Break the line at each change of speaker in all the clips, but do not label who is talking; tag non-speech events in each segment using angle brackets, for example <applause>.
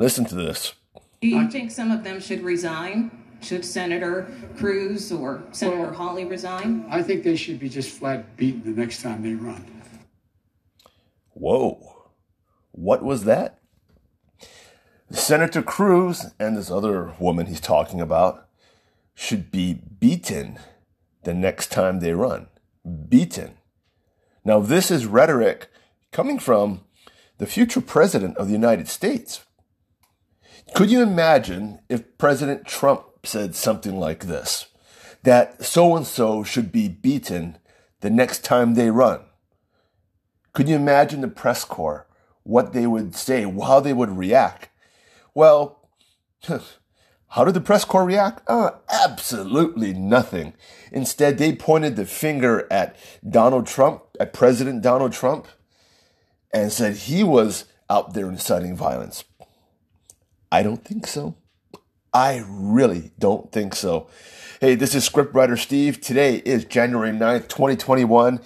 Listen to this.
Do you think some of them should resign? Should Senator Cruz or Senator
Well-
Hawley resign?
I think they should be just flat beaten the next time they run.
Whoa. What was that? Senator Cruz and this other woman he's talking about should be beaten the next time they run. Beaten. Now, this is rhetoric coming from the future president of the United States. Could you imagine if President Trump said something like this? That so and so should be beaten the next time they run. Could you imagine the press corps, what they would say, how they would react? Well, <laughs> how did the press corps react? Uh, absolutely nothing. Instead, they pointed the finger at Donald Trump, at President Donald Trump, and said he was out there inciting violence. I don't think so. I really don't think so. Hey, this is scriptwriter Steve. Today is January 9th, 2021.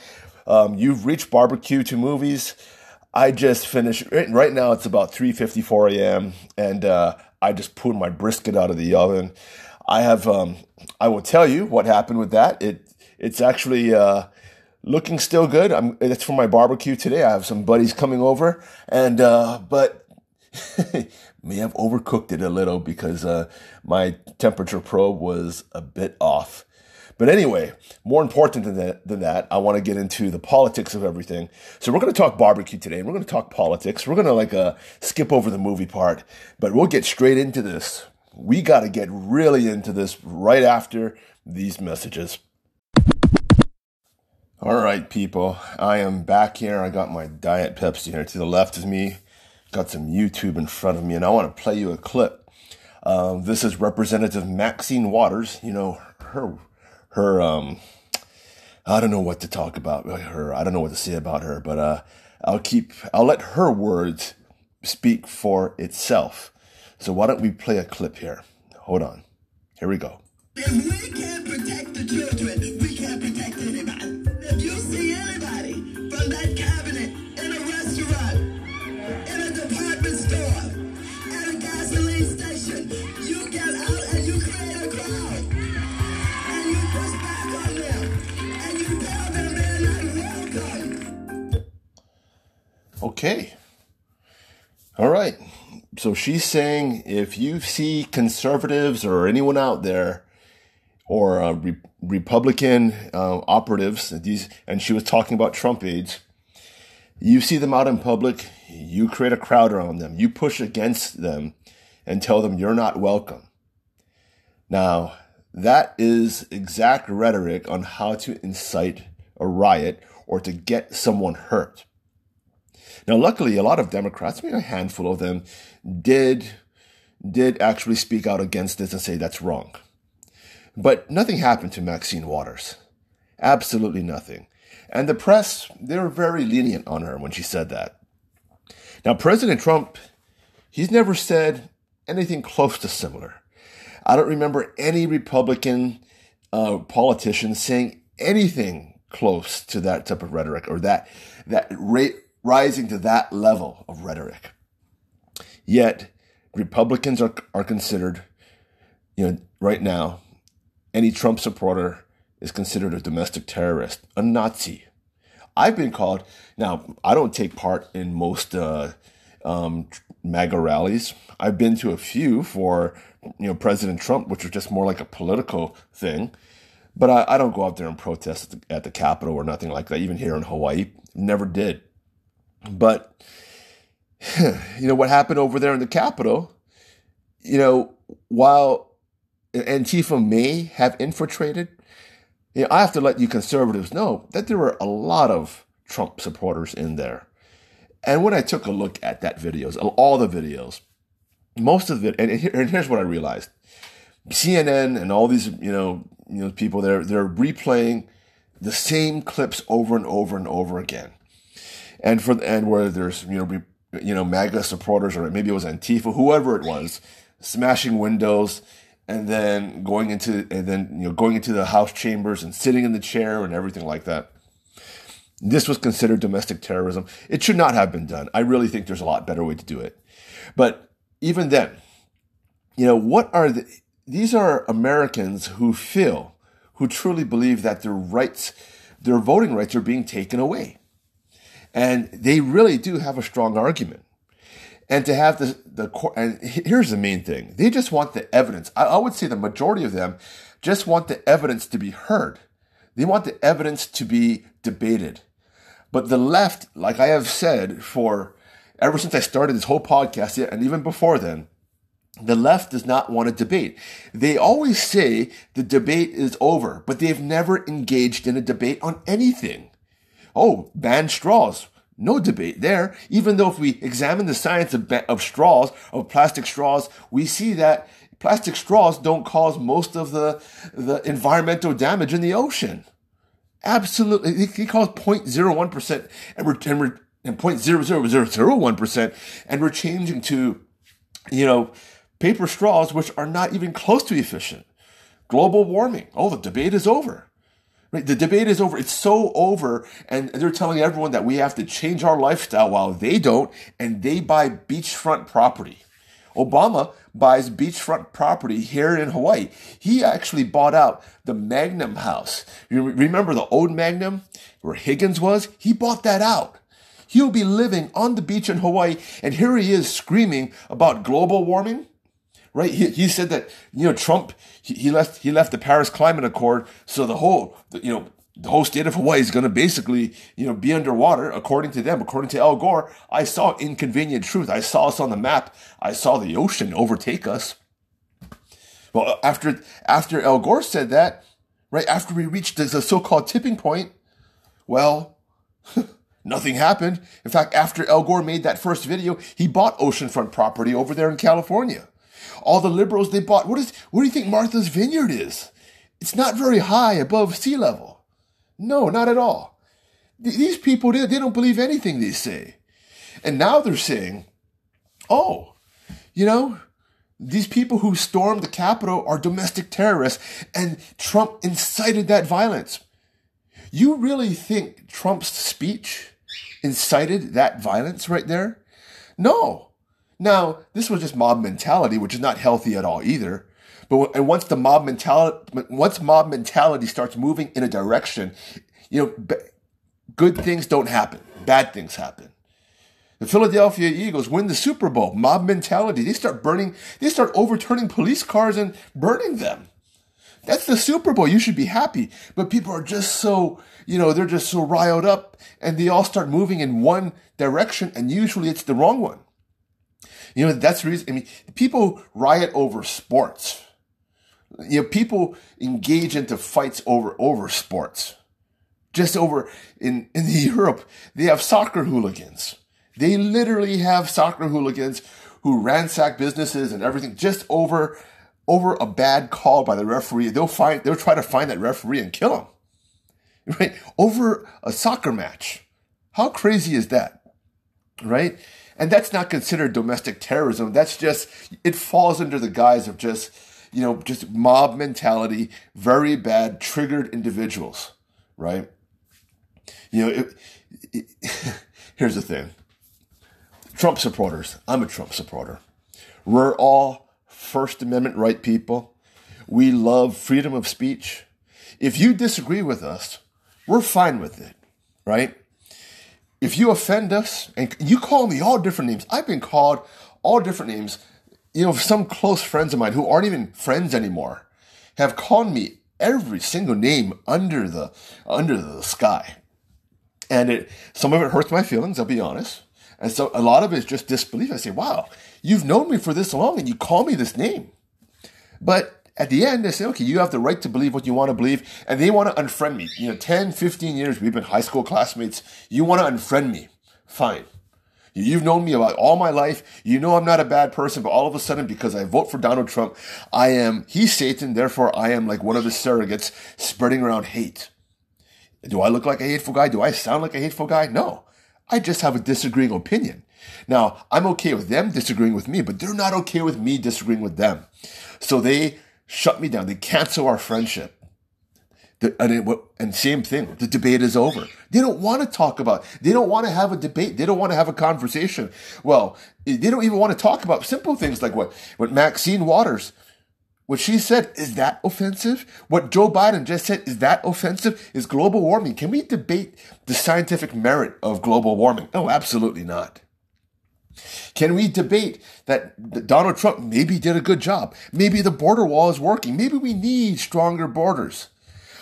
Um, you've reached barbecue to movies. I just finished right, now it's about 3:54 a.m. and uh, I just pulled my brisket out of the oven. I have um, I will tell you what happened with that. It it's actually uh, looking still good. I'm it's for my barbecue today. I have some buddies coming over and uh, but <laughs> may have overcooked it a little because uh, my temperature probe was a bit off. But anyway, more important than that, than that, I want to get into the politics of everything. So we're going to talk barbecue today. and We're going to talk politics. We're going to like uh, skip over the movie part, but we'll get straight into this. We got to get really into this right after these messages. All right, people, I am back here. I got my Diet Pepsi here. To the left of me, got some YouTube in front of me, and I want to play you a clip. Um, this is Representative Maxine Waters. You know, her, her, um, I don't know what to talk about her. I don't know what to say about her, but, uh, I'll keep, I'll let her words speak for itself. So why don't we play a clip here? Hold on. Here we go.
If we can't protect the children, we can't protect anybody. If you see anybody from that
Okay. All right. So she's saying if you see conservatives or anyone out there or uh, re- Republican uh, operatives, these, and she was talking about Trump aides, you see them out in public, you create a crowd around them, you push against them and tell them you're not welcome. Now, that is exact rhetoric on how to incite a riot or to get someone hurt. Now, luckily, a lot of Democrats, maybe a handful of them, did did actually speak out against this and say that's wrong. But nothing happened to Maxine Waters. Absolutely nothing. And the press, they were very lenient on her when she said that. Now, President Trump, he's never said anything close to similar. I don't remember any Republican uh, politician saying anything close to that type of rhetoric or that that rate rising to that level of rhetoric. Yet Republicans are are considered, you know, right now, any Trump supporter is considered a domestic terrorist, a Nazi. I've been called. Now, I don't take part in most uh, um, MAGA rallies. I've been to a few for you know President Trump, which was just more like a political thing. But I, I don't go out there and protest at the, at the Capitol or nothing like that. Even here in Hawaii, never did. But <sighs> you know what happened over there in the Capitol? You know, while Antifa may have infiltrated, you know, I have to let you conservatives know that there were a lot of Trump supporters in there. And when I took a look at that videos, all the videos, most of it, and, and here's what I realized: CNN and all these, you know, you know, people they're they're replaying the same clips over and over and over again, and for the and where there's you know you know MAGA supporters or maybe it was Antifa, whoever it was, smashing windows and then going into and then you know going into the house chambers and sitting in the chair and everything like that. This was considered domestic terrorism. It should not have been done. I really think there's a lot better way to do it. But even then, you know, what are the, these are Americans who feel, who truly believe that their rights, their voting rights are being taken away. And they really do have a strong argument. And to have the, the court, and here's the main thing. They just want the evidence. I, I would say the majority of them just want the evidence to be heard. They want the evidence to be debated. But the left, like I have said for ever since I started this whole podcast, and even before then, the left does not want to debate. They always say the debate is over, but they've never engaged in a debate on anything. Oh, ban straws. No debate there. Even though if we examine the science of, of straws, of plastic straws, we see that plastic straws don't cause most of the, the environmental damage in the ocean. Absolutely. It cause 0.01% and we're, and we're, and 0.00001% and we're changing to, you know, paper straws, which are not even close to efficient. Global warming. Oh, the debate is over. Right? The debate is over. It's so over. And they're telling everyone that we have to change our lifestyle while they don't, and they buy beachfront property. Obama buys beachfront property here in Hawaii. He actually bought out the Magnum house. You remember the old Magnum where Higgins was? He bought that out. He'll be living on the beach in Hawaii, and here he is screaming about global warming right? He, he said that you know Trump he, he left he left the Paris Climate Accord, so the whole you know the whole state of Hawaii is going to basically you know be underwater according to them, according to Al Gore. I saw inconvenient truth. I saw us on the map. I saw the ocean overtake us. Well, after after Al Gore said that, right after we reached the so-called tipping point, well. <laughs> Nothing happened. In fact, after Al Gore made that first video, he bought oceanfront property over there in California. All the liberals they bought. What is, what do you think Martha's Vineyard is? It's not very high above sea level. No, not at all. These people, they, they don't believe anything they say. And now they're saying, oh, you know, these people who stormed the Capitol are domestic terrorists and Trump incited that violence. You really think Trump's speech incited that violence right there? No. Now, this was just mob mentality, which is not healthy at all either. But and once the mob mentality, once mob mentality starts moving in a direction, you know, b- good things don't happen. Bad things happen. The Philadelphia Eagles win the Super Bowl. Mob mentality. They start burning. They start overturning police cars and burning them. That's the Super Bowl. You should be happy. But people are just so, you know, they're just so riled up and they all start moving in one direction and usually it's the wrong one. You know, that's the reason. I mean, people riot over sports. You know, people engage into fights over, over sports. Just over in, in <laughs> Europe, they have soccer hooligans. They literally have soccer hooligans who ransack businesses and everything just over, over a bad call by the referee. They'll find, they'll try to find that referee and kill him. Right? Over a soccer match. How crazy is that? Right? And that's not considered domestic terrorism. That's just, it falls under the guise of just, you know, just mob mentality, very bad, triggered individuals, right? You know, it, it, <laughs> here's the thing Trump supporters, I'm a Trump supporter. We're all First Amendment right people. We love freedom of speech. If you disagree with us, we're fine with it, right? If you offend us, and you call me all different names, I've been called all different names. You know, some close friends of mine who aren't even friends anymore have called me every single name under the under the sky, and it some of it hurts my feelings. I'll be honest, and so a lot of it is just disbelief. I say, "Wow, you've known me for this long, and you call me this name," but at the end, they say, okay, you have the right to believe what you want to believe, and they want to unfriend me. You know, 10, 15 years, we've been high school classmates. You want to unfriend me. Fine. You've known me about all my life. You know I'm not a bad person, but all of a sudden, because I vote for Donald Trump, I am, he's Satan, therefore I am like one of his surrogates spreading around hate. Do I look like a hateful guy? Do I sound like a hateful guy? No. I just have a disagreeing opinion. Now, I'm okay with them disagreeing with me, but they're not okay with me disagreeing with them. So they shut me down. They cancel our friendship. The, and, it, and same thing, the debate is over. They don't want to talk about, they don't want to have a debate. They don't want to have a conversation. Well, they don't even want to talk about simple things like what, what Maxine Waters, what she said, is that offensive? What Joe Biden just said, is that offensive? Is global warming? Can we debate the scientific merit of global warming? No, absolutely not. Can we debate that Donald Trump maybe did a good job? Maybe the border wall is working. Maybe we need stronger borders.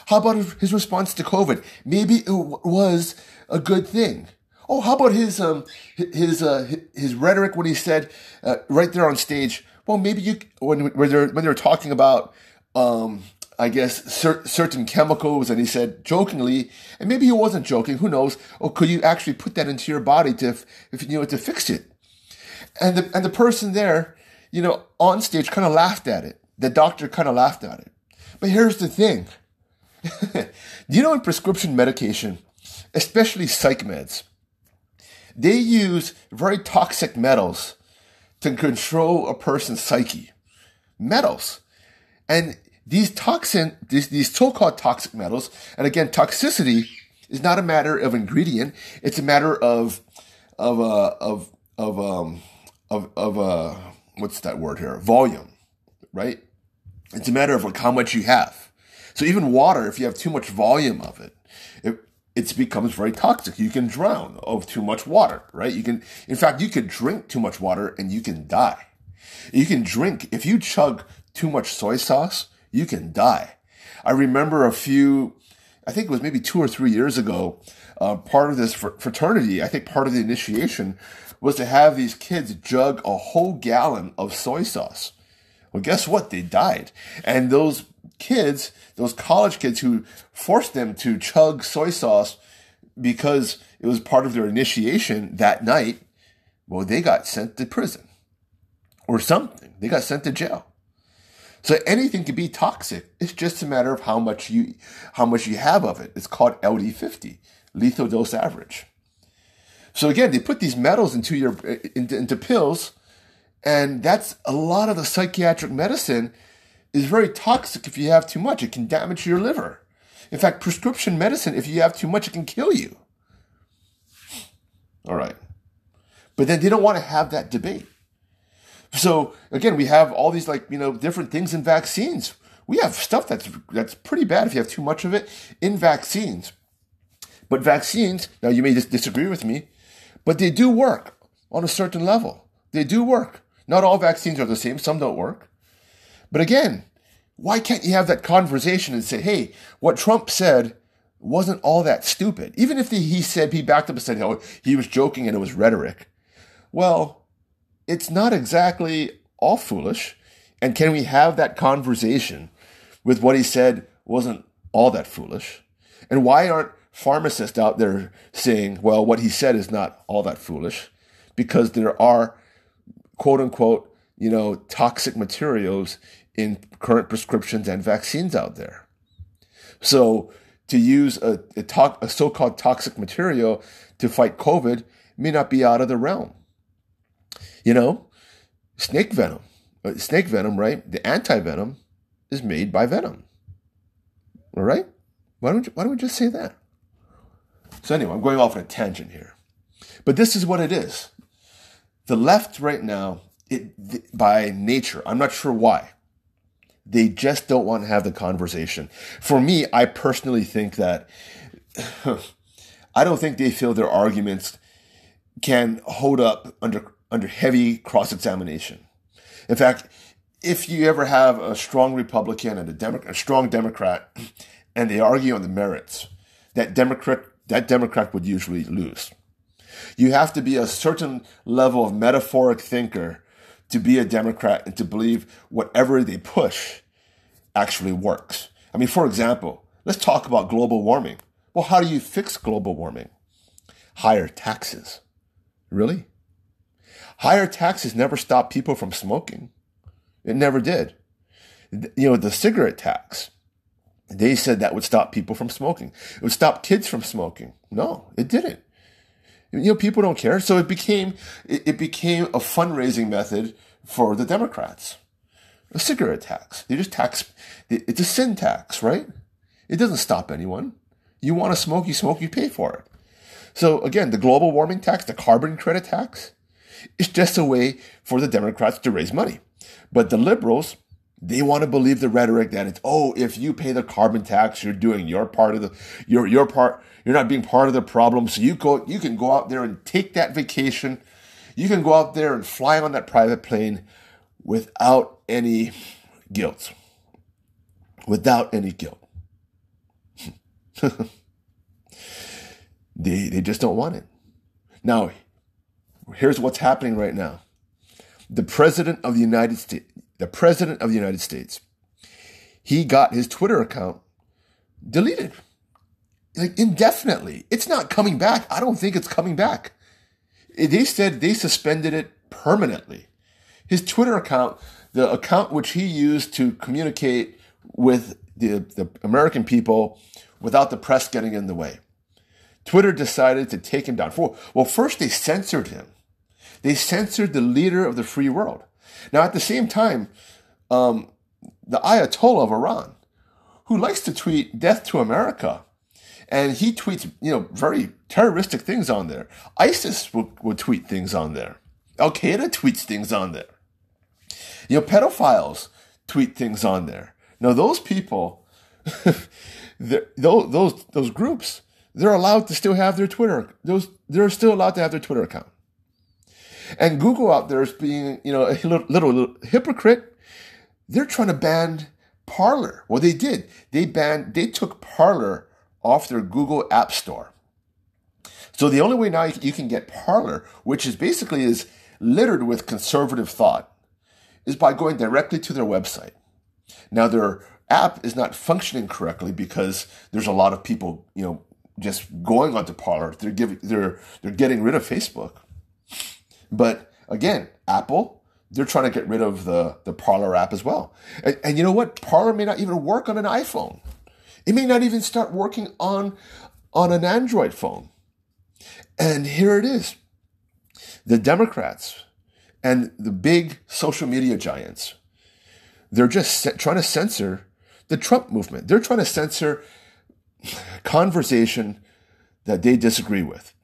How about his response to COVID? Maybe it was a good thing. Oh, how about his um his uh his rhetoric when he said uh, right there on stage? Well, maybe you when when they're when they're talking about um I guess cer- certain chemicals, and he said jokingly, and maybe he wasn't joking. Who knows? Or could you actually put that into your body to if you know to fix it? And the, and the person there, you know, on stage kind of laughed at it. The doctor kind of laughed at it. But here's the thing. <laughs> you know, in prescription medication, especially psych meds, they use very toxic metals to control a person's psyche. Metals. And these toxin, these, these so-called toxic metals, and again, toxicity is not a matter of ingredient. It's a matter of, of, uh, of, of, um, of of uh what's that word here? Volume, right? It's a matter of like how much you have. So even water, if you have too much volume of it, it it becomes very toxic. You can drown of too much water, right? You can, in fact, you could drink too much water and you can die. You can drink, if you chug too much soy sauce, you can die. I remember a few, I think it was maybe two or three years ago, uh, part of this fraternity, I think part of the initiation was to have these kids jug a whole gallon of soy sauce. Well, guess what? They died. And those kids, those college kids who forced them to chug soy sauce because it was part of their initiation that night, well, they got sent to prison or something. They got sent to jail. So anything can be toxic. It's just a matter of how much you how much you have of it. It's called LD50, lethal dose average. So again, they put these metals into your into, into pills, and that's a lot of the psychiatric medicine is very toxic if you have too much. It can damage your liver. In fact, prescription medicine, if you have too much, it can kill you. All right. But then they don't want to have that debate. So again, we have all these like, you know, different things in vaccines. We have stuff that's that's pretty bad if you have too much of it in vaccines. But vaccines, now you may disagree with me, but they do work on a certain level. They do work. Not all vaccines are the same, some don't work. But again, why can't you have that conversation and say, hey, what Trump said wasn't all that stupid? Even if he said, he backed up and said, oh, he was joking and it was rhetoric. Well, it's not exactly all foolish. And can we have that conversation with what he said wasn't all that foolish? And why aren't pharmacists out there saying, well, what he said is not all that foolish because there are quote unquote, you know, toxic materials in current prescriptions and vaccines out there. So to use a, a, to- a so-called toxic material to fight COVID may not be out of the realm. You know, snake venom, uh, snake venom, right? The anti-venom is made by venom. All right? Why don't you, why don't we just say that? So anyway, I'm going off on a tangent here. But this is what it is. The left right now, it, by nature, I'm not sure why, they just don't want to have the conversation. For me, I personally think that <sighs> I don't think they feel their arguments can hold up under under heavy cross examination. In fact, if you ever have a strong Republican and a, Demo- a strong Democrat, and they argue on the merits, that Democrat that Democrat would usually lose. You have to be a certain level of metaphoric thinker to be a Democrat and to believe whatever they push actually works. I mean, for example, let's talk about global warming. Well, how do you fix global warming? Higher taxes. Really? Higher taxes never stopped people from smoking. It never did. You know, the cigarette tax they said that would stop people from smoking. It would stop kids from smoking. No, it didn't. You know, people don't care. So it became, it, became a fundraising method for the Democrats. A cigarette tax. They just tax, it's a sin tax, right? It doesn't stop anyone. You want to smoke, you smoke, you pay for it. So again, the global warming tax, the carbon credit tax, is just a way for the Democrats to raise money. But the liberals, they want to believe the rhetoric that it's, oh, if you pay the carbon tax, you're doing your part of the, your, your part, you're not being part of the problem. So you go, you can go out there and take that vacation. You can go out there and fly on that private plane without any guilt. Without any guilt. <laughs> they, they just don't want it. Now, here's what's happening right now. The president of the United States, the president of the United States, he got his Twitter account deleted like indefinitely. It's not coming back. I don't think it's coming back. They said they suspended it permanently. His Twitter account, the account which he used to communicate with the, the American people without the press getting in the way. Twitter decided to take him down. Well, first they censored him. They censored the leader of the free world. Now, at the same time, um, the Ayatollah of Iran, who likes to tweet death to America, and he tweets, you know, very terroristic things on there. ISIS will, will tweet things on there. Al Qaeda tweets things on there. You know, pedophiles tweet things on there. Now, those people, <laughs> those, those, those groups, they're allowed to still have their Twitter. Those, they're still allowed to have their Twitter account. And Google out there is being, you know, a little, little, little hypocrite. They're trying to ban Parler. Well, they did. They banned, they took Parler off their Google App Store. So the only way now you can get Parler, which is basically is littered with conservative thought, is by going directly to their website. Now their app is not functioning correctly because there's a lot of people, you know, just going onto Parler. They're giving they're they're getting rid of Facebook. But again, Apple, they're trying to get rid of the the Parler app as well. And, and you know what? Parler may not even work on an iPhone. It may not even start working on, on an Android phone. And here it is. The Democrats and the big social media giants, they're just trying to censor the Trump movement. They're trying to censor conversation that they disagree with.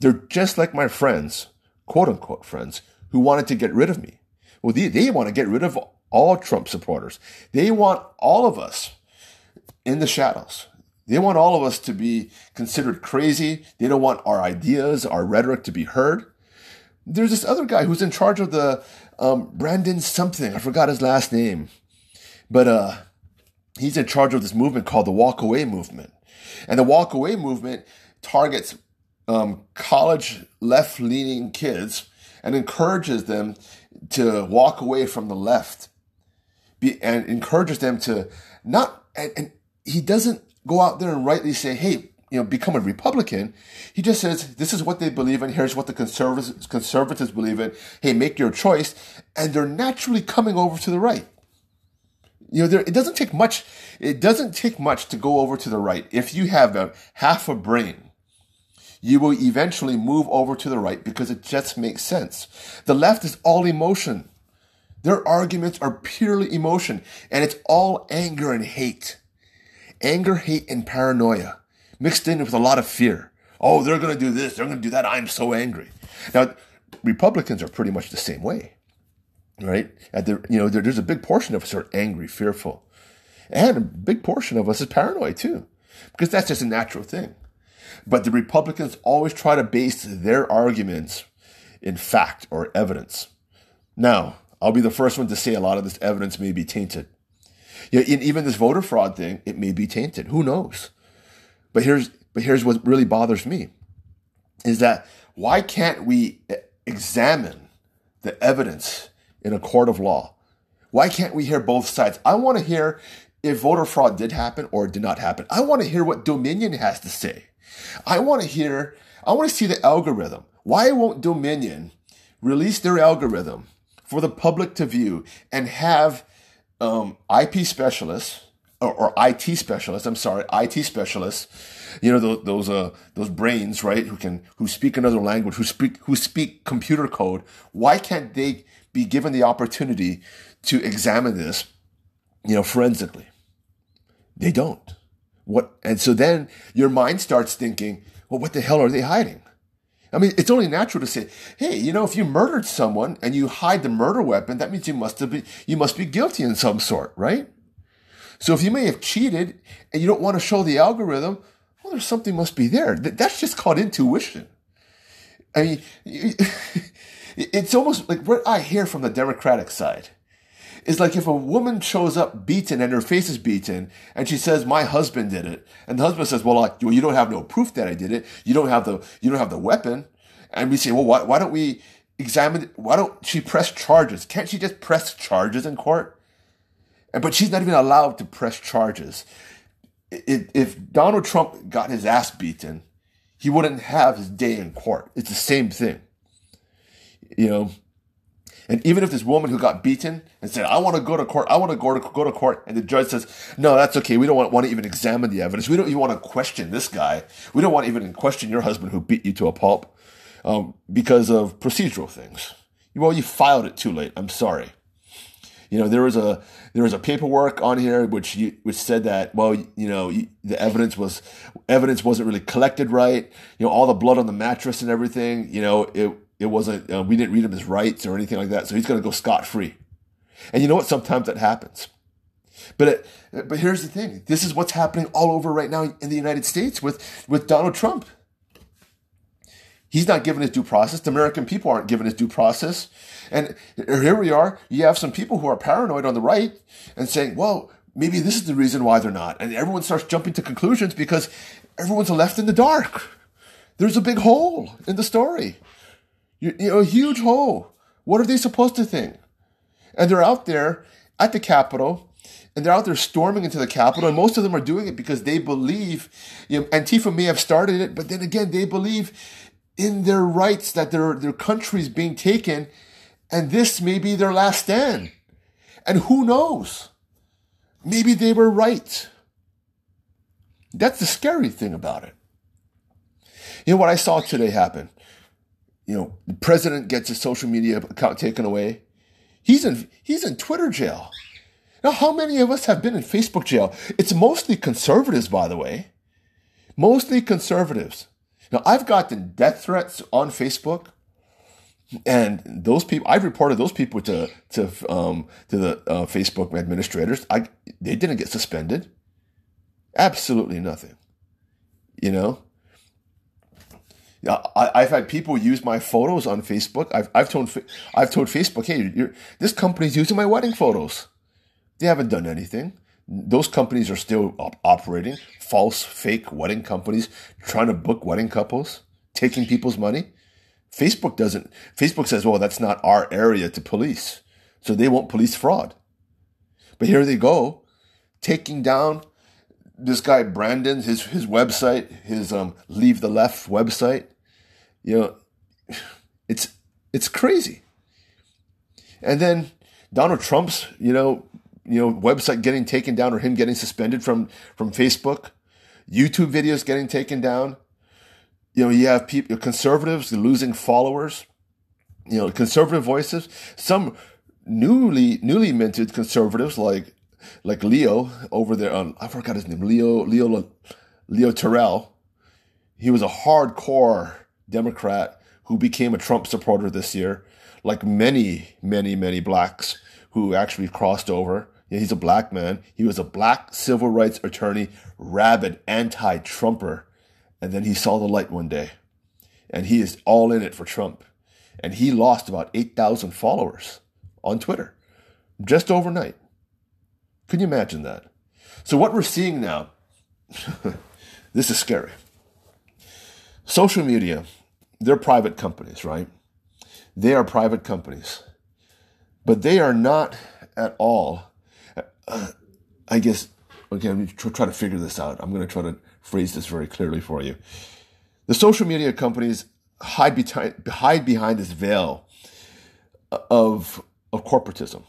They're just like my friends, quote unquote friends, who wanted to get rid of me. Well, they, they want to get rid of all Trump supporters. They want all of us in the shadows. They want all of us to be considered crazy. They don't want our ideas, our rhetoric to be heard. There's this other guy who's in charge of the um, Brandon something. I forgot his last name, but uh, he's in charge of this movement called the Walk Away movement. And the Walk Away movement targets um, college left leaning kids and encourages them to walk away from the left be, and encourages them to not and, and he doesn't go out there and rightly say, hey, you know, become a Republican. He just says, this is what they believe in. Here's what the conservatives, conservatives believe in. Hey, make your choice. And they're naturally coming over to the right. You know, there, it doesn't take much. It doesn't take much to go over to the right. If you have a half a brain, you will eventually move over to the right because it just makes sense. The left is all emotion. Their arguments are purely emotion and it's all anger and hate anger, hate, and paranoia mixed in with a lot of fear. Oh, they're going to do this, they're going to do that. I'm so angry. Now, Republicans are pretty much the same way, right? At the, you know, there, there's a big portion of us are angry, fearful, and a big portion of us is paranoid too, because that's just a natural thing. But the Republicans always try to base their arguments in fact or evidence. Now, I'll be the first one to say a lot of this evidence may be tainted. Know, even this voter fraud thing, it may be tainted. Who knows? But here's but here's what really bothers me is that why can't we examine the evidence in a court of law? Why can't we hear both sides? I want to hear if voter fraud did happen or did not happen. I want to hear what Dominion has to say. I want to hear, I want to see the algorithm. Why won't Dominion release their algorithm for the public to view and have um, IP specialists or, or, IT specialists. I'm sorry, IT specialists. You know those those uh those brains, right? Who can who speak another language, who speak who speak computer code. Why can't they be given the opportunity to examine this, you know, forensically? They don't. What? And so then your mind starts thinking, well, what the hell are they hiding? I mean, it's only natural to say, hey, you know, if you murdered someone and you hide the murder weapon, that means you must have been, you must be guilty in some sort, right? So if you may have cheated and you don't want to show the algorithm, well, there's something must be there. That's just called intuition. I mean, <laughs> it's almost like what I hear from the Democratic side is like if a woman shows up beaten and her face is beaten and she says, my husband did it. And the husband says, well, like, well, you don't have no proof that I did it. You don't have the, you don't have the weapon. And we say, well, why, why don't we examine, why don't she press charges? Can't she just press charges in court? And, but she's not even allowed to press charges. If Donald Trump got his ass beaten, he wouldn't have his day in court. It's the same thing. You know, and even if this woman who got beaten and said, I want to go to court, I want to go to, go to court, and the judge says, no, that's okay. We don't want, want to even examine the evidence. We don't even want to question this guy. We don't want to even question your husband who beat you to a pulp um, because of procedural things. Well, you filed it too late. I'm sorry. You know, there was a there was a paperwork on here which you, which said that well, you know, the evidence was evidence wasn't really collected right. You know, all the blood on the mattress and everything. You know, it it wasn't, uh, we didn't read him his rights or anything like that. So he's going to go scot free. And you know what? Sometimes that happens. But it, but here's the thing. This is what's happening all over right now in the United States with, with Donald Trump. He's not given his due process. The American people aren't given his due process. And here we are. You have some people who are paranoid on the right and saying, well, maybe this is the reason why they're not. And everyone starts jumping to conclusions because everyone's left in the dark. There's a big hole in the story. You, know, a huge hole. What are they supposed to think? And they're out there at the Capitol, and they're out there storming into the Capitol, and most of them are doing it because they believe, you know, Antifa may have started it, but then again, they believe in their rights that their, their country is being taken, and this may be their last stand. And who knows? Maybe they were right. That's the scary thing about it. You know what I saw today happen? You know, the president gets his social media account taken away. He's in he's in Twitter jail. Now, how many of us have been in Facebook jail? It's mostly conservatives, by the way. Mostly conservatives. Now, I've gotten death threats on Facebook, and those people, I've reported those people to to um, to the uh, Facebook administrators. I they didn't get suspended. Absolutely nothing. You know, I, have had people use my photos on Facebook. I've, I've told I've told Facebook, hey, this company's using my wedding photos. They haven't done anything. Those companies are still op- operating false, fake wedding companies, trying to book wedding couples, taking people's money. Facebook doesn't. Facebook says, well, that's not our area to police, so they won't police fraud. But here they go, taking down this guy Brandon's his his website, his um Leave the Left website, you know, it's it's crazy. And then Donald Trump's, you know, you know, website getting taken down or him getting suspended from from Facebook, YouTube videos getting taken down. You know, you have people conservatives losing followers. You know, conservative voices. Some newly newly minted conservatives like like Leo over there on I forgot his name Leo Leo Leo Terrell. He was a hardcore Democrat who became a Trump supporter this year, like many many many blacks who actually crossed over. Yeah, he's a black man. He was a black civil rights attorney, rabid anti-Trumper, and then he saw the light one day, and he is all in it for Trump, and he lost about eight thousand followers on Twitter just overnight. Can you imagine that? So, what we're seeing now, <laughs> this is scary. Social media, they're private companies, right? They are private companies, but they are not at all, uh, I guess, okay, I'm trying to figure this out. I'm going to try to phrase this very clearly for you. The social media companies hide behind, hide behind this veil of, of corporatism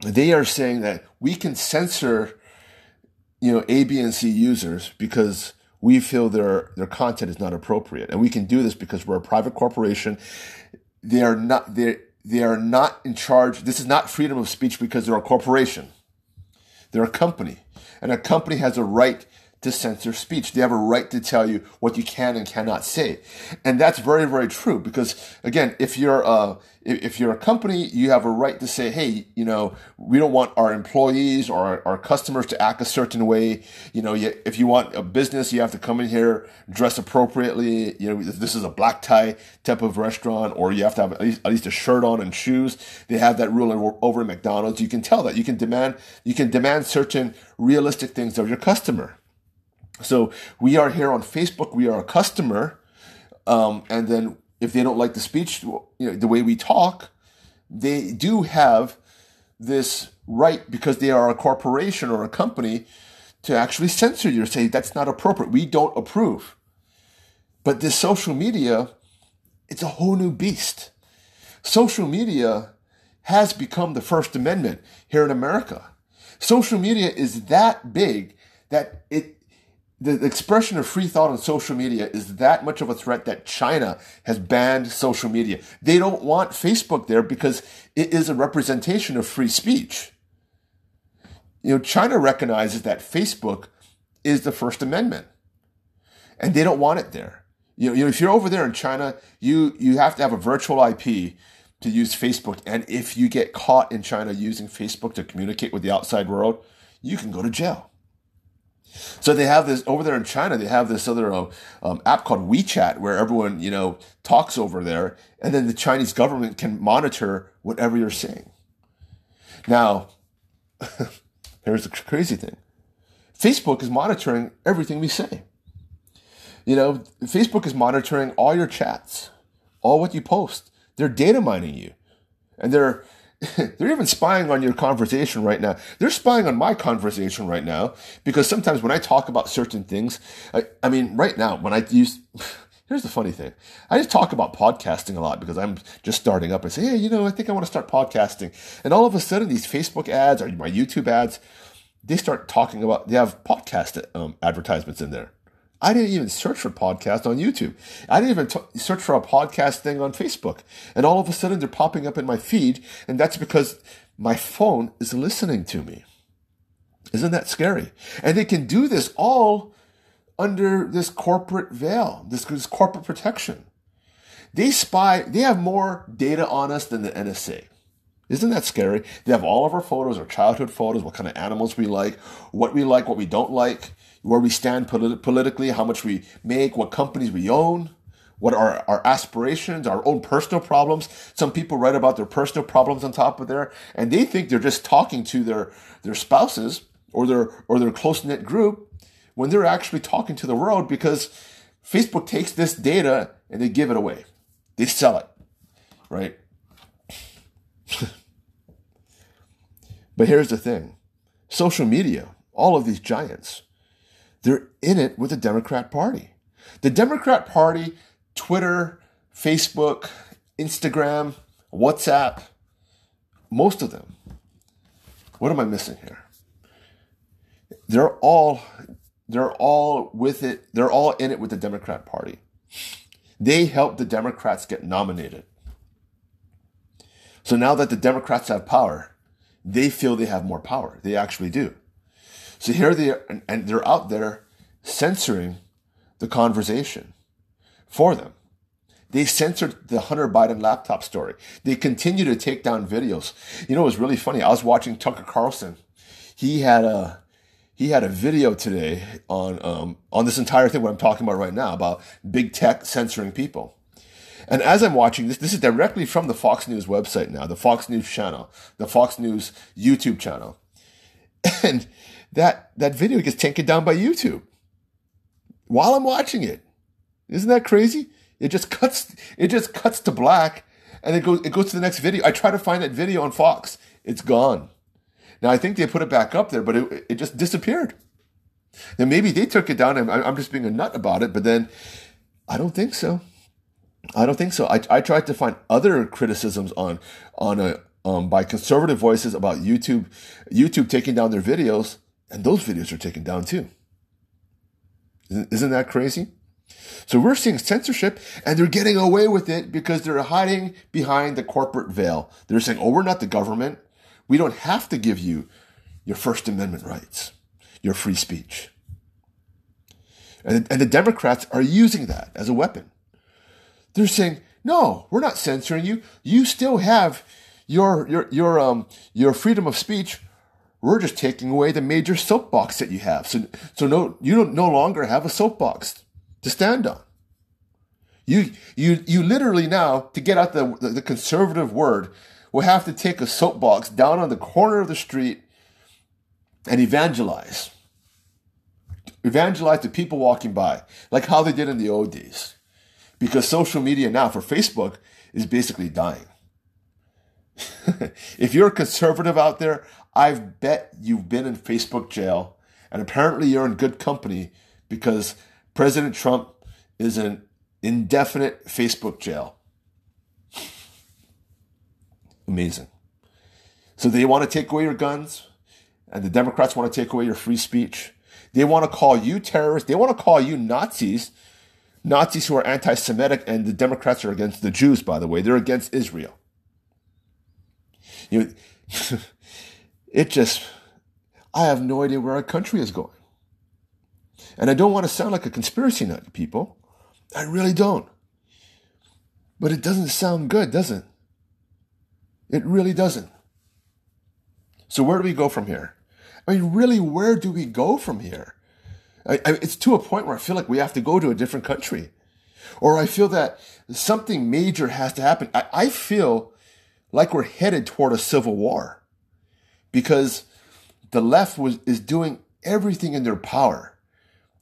they are saying that we can censor, you know, A, B, and C users because we feel their their content is not appropriate, and we can do this because we're a private corporation. They are not they they are not in charge. This is not freedom of speech because they're a corporation. They're a company, and a company has a right to censor speech. They have a right to tell you what you can and cannot say. And that's very, very true because again, if you're uh, a, if you're a company, you have a right to say, hey, you know, we don't want our employees or our, customers to act a certain way. You know, if you want a business, you have to come in here, dress appropriately. You know, this is a black tie type of restaurant, or you have to have at least, at least a shirt on and shoes. They have that rule over McDonald's. You can tell that. You can demand, you can demand certain realistic things of your customer. So we are here on Facebook. We are a customer. Um, and then if they don't like the speech, you know, the way we talk, they do have this right because they are a corporation or a company to actually censor you, say that's not appropriate. We don't approve. But this social media, it's a whole new beast. Social media has become the First Amendment here in America. Social media is that big that it the expression of free thought on social media is that much of a threat that China has banned social media. They don't want Facebook there because it is a representation of free speech. You know, China recognizes that Facebook is the First Amendment and they don't want it there. You know, if you're over there in China, you, you have to have a virtual IP to use Facebook. And if you get caught in China using Facebook to communicate with the outside world, you can go to jail. So they have this over there in China. They have this other uh, um, app called WeChat where everyone you know talks over there, and then the Chinese government can monitor whatever you're saying. Now, <laughs> here's the crazy thing: Facebook is monitoring everything we say. You know, Facebook is monitoring all your chats, all what you post. They're data mining you, and they're <laughs> they're even spying on your conversation right now. They're spying on my conversation right now because sometimes when I talk about certain things, I, I mean, right now, when I use, <laughs> here's the funny thing. I just talk about podcasting a lot because I'm just starting up I say, hey, you know, I think I want to start podcasting. And all of a sudden, these Facebook ads or my YouTube ads, they start talking about, they have podcast um, advertisements in there. I didn't even search for podcast on YouTube. I didn't even t- search for a podcast thing on Facebook. And all of a sudden they're popping up in my feed. And that's because my phone is listening to me. Isn't that scary? And they can do this all under this corporate veil, this, this corporate protection. They spy, they have more data on us than the NSA. Isn't that scary? They have all of our photos, our childhood photos, what kind of animals we like, what we like, what we don't like where we stand polit- politically, how much we make, what companies we own, what are our aspirations, our own personal problems. Some people write about their personal problems on top of there, and they think they're just talking to their, their spouses or their, or their close knit group when they're actually talking to the world because Facebook takes this data and they give it away. They sell it, right? <laughs> but here's the thing social media, all of these giants, they're in it with the Democrat Party. The Democrat Party, Twitter, Facebook, Instagram, WhatsApp, most of them. What am I missing here? They're all they're all with it. They're all in it with the Democrat Party. They helped the Democrats get nominated. So now that the Democrats have power, they feel they have more power. They actually do. So here they are, and they're out there censoring the conversation for them. They censored the Hunter Biden laptop story. They continue to take down videos. You know, it was really funny. I was watching Tucker Carlson. He had a he had a video today on um, on this entire thing. What I'm talking about right now about big tech censoring people. And as I'm watching this, this is directly from the Fox News website now, the Fox News channel, the Fox News YouTube channel, <laughs> and that that video gets taken down by YouTube while I'm watching it. Isn't that crazy? It just cuts it just cuts to black and it goes it goes to the next video. I try to find that video on Fox. It's gone. Now I think they put it back up there, but it, it just disappeared. Then maybe they took it down and I'm just being a nut about it, but then I don't think so. I don't think so. I, I tried to find other criticisms on on a um, by conservative voices about YouTube YouTube taking down their videos, and those videos are taken down too. Isn't that crazy? So we're seeing censorship and they're getting away with it because they're hiding behind the corporate veil. They're saying, oh, we're not the government. We don't have to give you your First Amendment rights, your free speech. And, and the Democrats are using that as a weapon. They're saying, no, we're not censoring you. You still have your, your, your, um, your freedom of speech. We're just taking away the major soapbox that you have. So, so no, you don't no longer have a soapbox to stand on. You, you, you literally now, to get out the, the, the conservative word, will have to take a soapbox down on the corner of the street and evangelize. Evangelize to people walking by, like how they did in the old days. Because social media now for Facebook is basically dying. <laughs> if you're a conservative out there, I bet you've been in Facebook jail, and apparently you're in good company because President Trump is in indefinite Facebook jail. Amazing. So they want to take away your guns, and the Democrats want to take away your free speech. They want to call you terrorists. They want to call you Nazis. Nazis who are anti Semitic, and the Democrats are against the Jews, by the way. They're against Israel. You know, <laughs> it just, I have no idea where our country is going. And I don't want to sound like a conspiracy nut people. I really don't. But it doesn't sound good, does it? It really doesn't. So where do we go from here? I mean, really, where do we go from here? I, I, it's to a point where I feel like we have to go to a different country. Or I feel that something major has to happen. I, I feel like we're headed toward a civil war because the left was, is doing everything in their power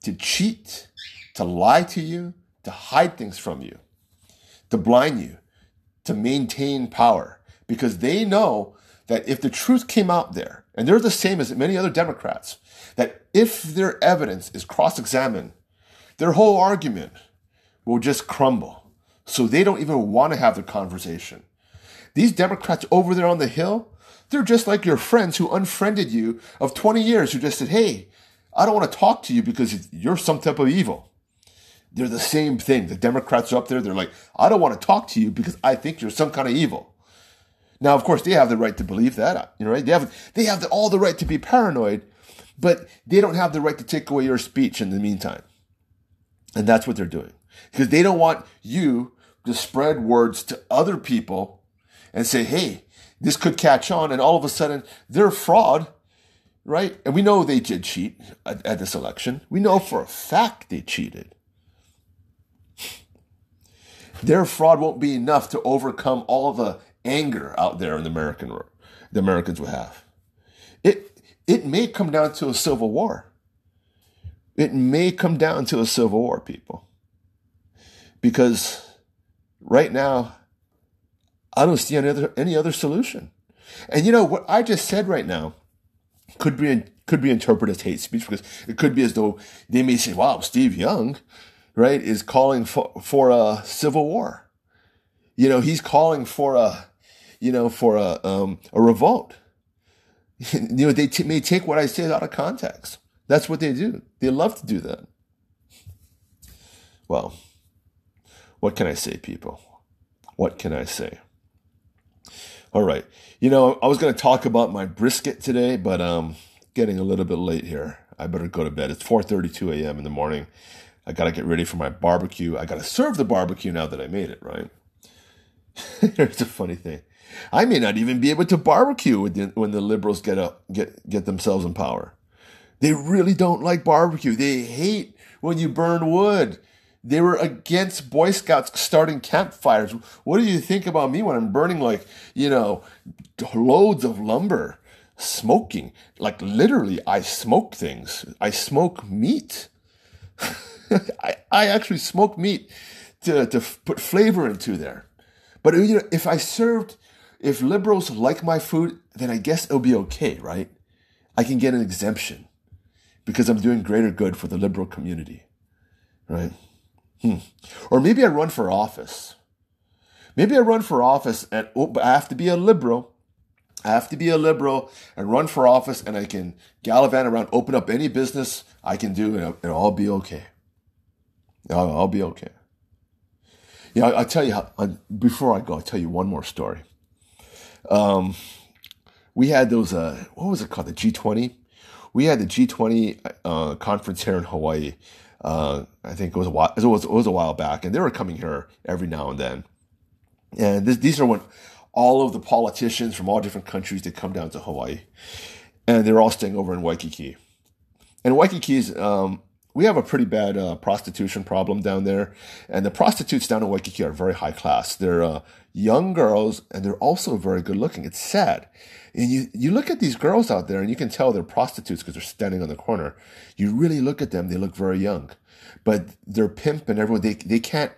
to cheat, to lie to you, to hide things from you, to blind you, to maintain power because they know that if the truth came out there, and they're the same as many other Democrats, that if their evidence is cross examined, their whole argument will just crumble. So they don't even want to have the conversation. These Democrats over there on the Hill, they're just like your friends who unfriended you of 20 years who just said, Hey, I don't want to talk to you because you're some type of evil. They're the same thing. The Democrats are up there. They're like, I don't want to talk to you because I think you're some kind of evil. Now, of course, they have the right to believe that, uh, you know, right? They have, they have the, all the right to be paranoid, but they don't have the right to take away your speech in the meantime. And that's what they're doing because they don't want you to spread words to other people and say, Hey, this could catch on. And all of a sudden they're fraud, right? And we know they did cheat at, at this election. We know for a fact they cheated. Their fraud won't be enough to overcome all the anger out there in the American the Americans will have. It it may come down to a civil war. It may come down to a civil war, people. Because right now, I don't see any other any other solution. And you know what I just said right now could be could be interpreted as hate speech because it could be as though they may say, "Wow, Steve Young, right, is calling for for a civil war." You know, he's calling for a you know, for a, um, a revolt. <laughs> you know, they t- may take what I say out of context. That's what they do. They love to do that. Well, what can I say, people? What can I say? All right. You know, I was going to talk about my brisket today, but um, getting a little bit late here. I better go to bed. It's 4:32 a.m. in the morning. I got to get ready for my barbecue. I got to serve the barbecue now that I made it, right? <laughs> Here's a funny thing. I may not even be able to barbecue when the, when the liberals get up, get get themselves in power. They really don't like barbecue. They hate when you burn wood. They were against Boy Scouts starting campfires. What do you think about me when I'm burning like, you know, loads of lumber, smoking? Like literally, I smoke things. I smoke meat. <laughs> I, I actually smoke meat to, to put flavor into there. But you know, if I served if liberals like my food, then I guess it'll be okay, right? I can get an exemption because I'm doing greater good for the liberal community, right? Hmm. Or maybe I run for office. Maybe I run for office and oh, I have to be a liberal. I have to be a liberal and run for office and I can gallivant around, open up any business I can do and I'll be okay. I'll, be okay. Yeah, I'll tell you how, before I go, I'll tell you one more story. Um, we had those, uh, what was it called? The G20? We had the G20 uh, conference here in Hawaii Uh, I think it was a while. It was it was a while back, and they were coming here every now and then. And this, these are when all of the politicians from all different countries they come down to Hawaii, and they're all staying over in Waikiki. And Waikiki is um, we have a pretty bad uh, prostitution problem down there, and the prostitutes down in Waikiki are very high class. They're uh, young girls, and they're also very good looking. It's sad. And you, you look at these girls out there and you can tell they're prostitutes because they're standing on the corner. You really look at them, they look very young. But they're pimp and everyone, they, they can't,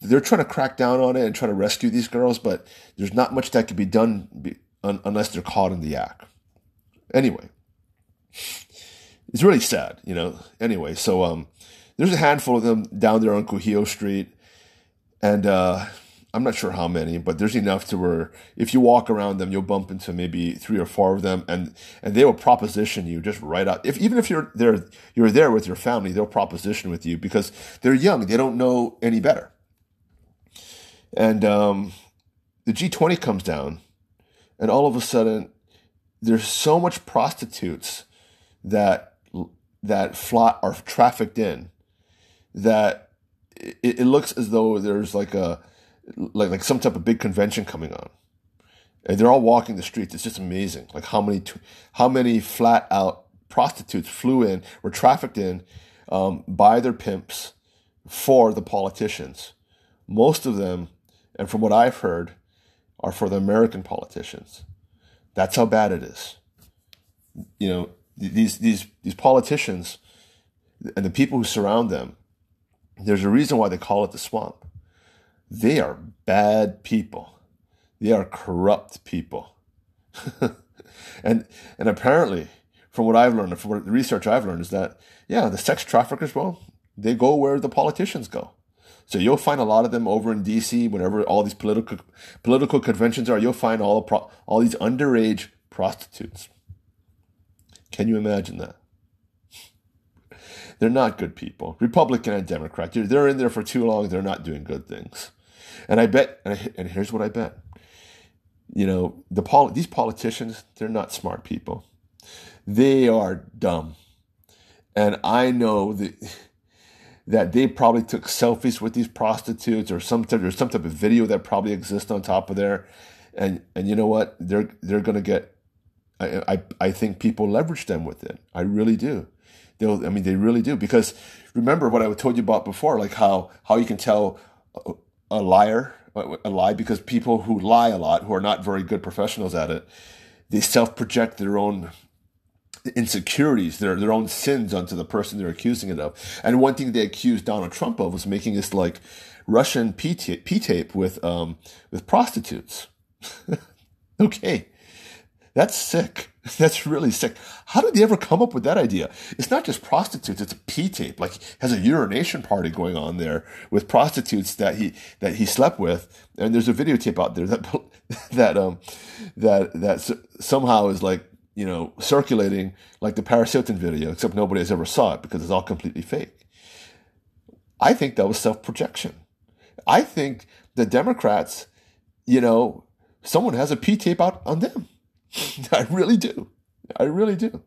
they're trying to crack down on it and try to rescue these girls, but there's not much that can be done be, un, unless they're caught in the act. Anyway, it's really sad, you know. Anyway, so um, there's a handful of them down there on Kuhio Street, and uh, I'm not sure how many, but there's enough to where if you walk around them, you'll bump into maybe three or four of them, and and they will proposition you just right out. If even if you're there, you're there with your family, they'll proposition with you because they're young, they don't know any better. And um, the G20 comes down, and all of a sudden, there's so much prostitutes that that fly are trafficked in that it, it looks as though there's like a like like some type of big convention coming on, and they're all walking the streets. It's just amazing, like how many how many flat out prostitutes flew in, were trafficked in um, by their pimps for the politicians. Most of them, and from what I've heard, are for the American politicians. That's how bad it is. You know, these these these politicians and the people who surround them. There's a reason why they call it the swamp they are bad people. They are corrupt people. <laughs> and and apparently, from what I've learned, from what the research I've learned, is that yeah, the sex traffickers, well, they go where the politicians go. So you'll find a lot of them over in D.C. Whenever all these political political conventions are, you'll find all pro, all these underage prostitutes. Can you imagine that? They're not good people. Republican and Democrat. They're, they're in there for too long. They're not doing good things. And I bet, and, I, and here's what I bet. You know, the pol- these politicians, they're not smart people. They are dumb. And I know that that they probably took selfies with these prostitutes or some type, or some type of video that probably exists on top of there. And and you know what? They're they're gonna get I, I, think people leverage them with it. I really do. They'll, I mean, they really do because remember what I told you about before, like how how you can tell a liar, a lie, because people who lie a lot, who are not very good professionals at it, they self project their own insecurities, their their own sins onto the person they're accusing it of. And one thing they accused Donald Trump of was making this like Russian P tape with um with prostitutes. <laughs> okay, that's sick. <laughs> That's really sick. How did they ever come up with that idea? It's not just prostitutes; it's a P tape. Like has a urination party going on there with prostitutes that he that he slept with, and there's a videotape out there that <laughs> that um that that somehow is like you know circulating like the Paris Hilton video, except nobody has ever saw it because it's all completely fake. I think that was self projection. I think the Democrats, you know, someone has a P tape out on them. <laughs> I really do. I really do.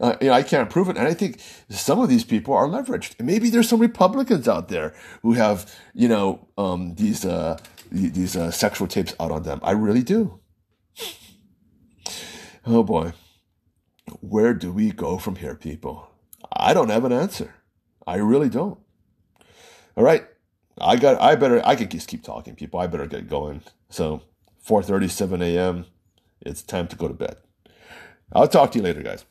Uh, you know, I can't prove it, and I think some of these people are leveraged. maybe there's some Republicans out there who have, you know, um, these uh, these uh, sexual tapes out on them. I really do. Oh boy, where do we go from here, people? I don't have an answer. I really don't. All right, I got. I better. I could just keep talking, people. I better get going. So, four thirty-seven a.m. It's time to go to bed. I'll talk to you later, guys.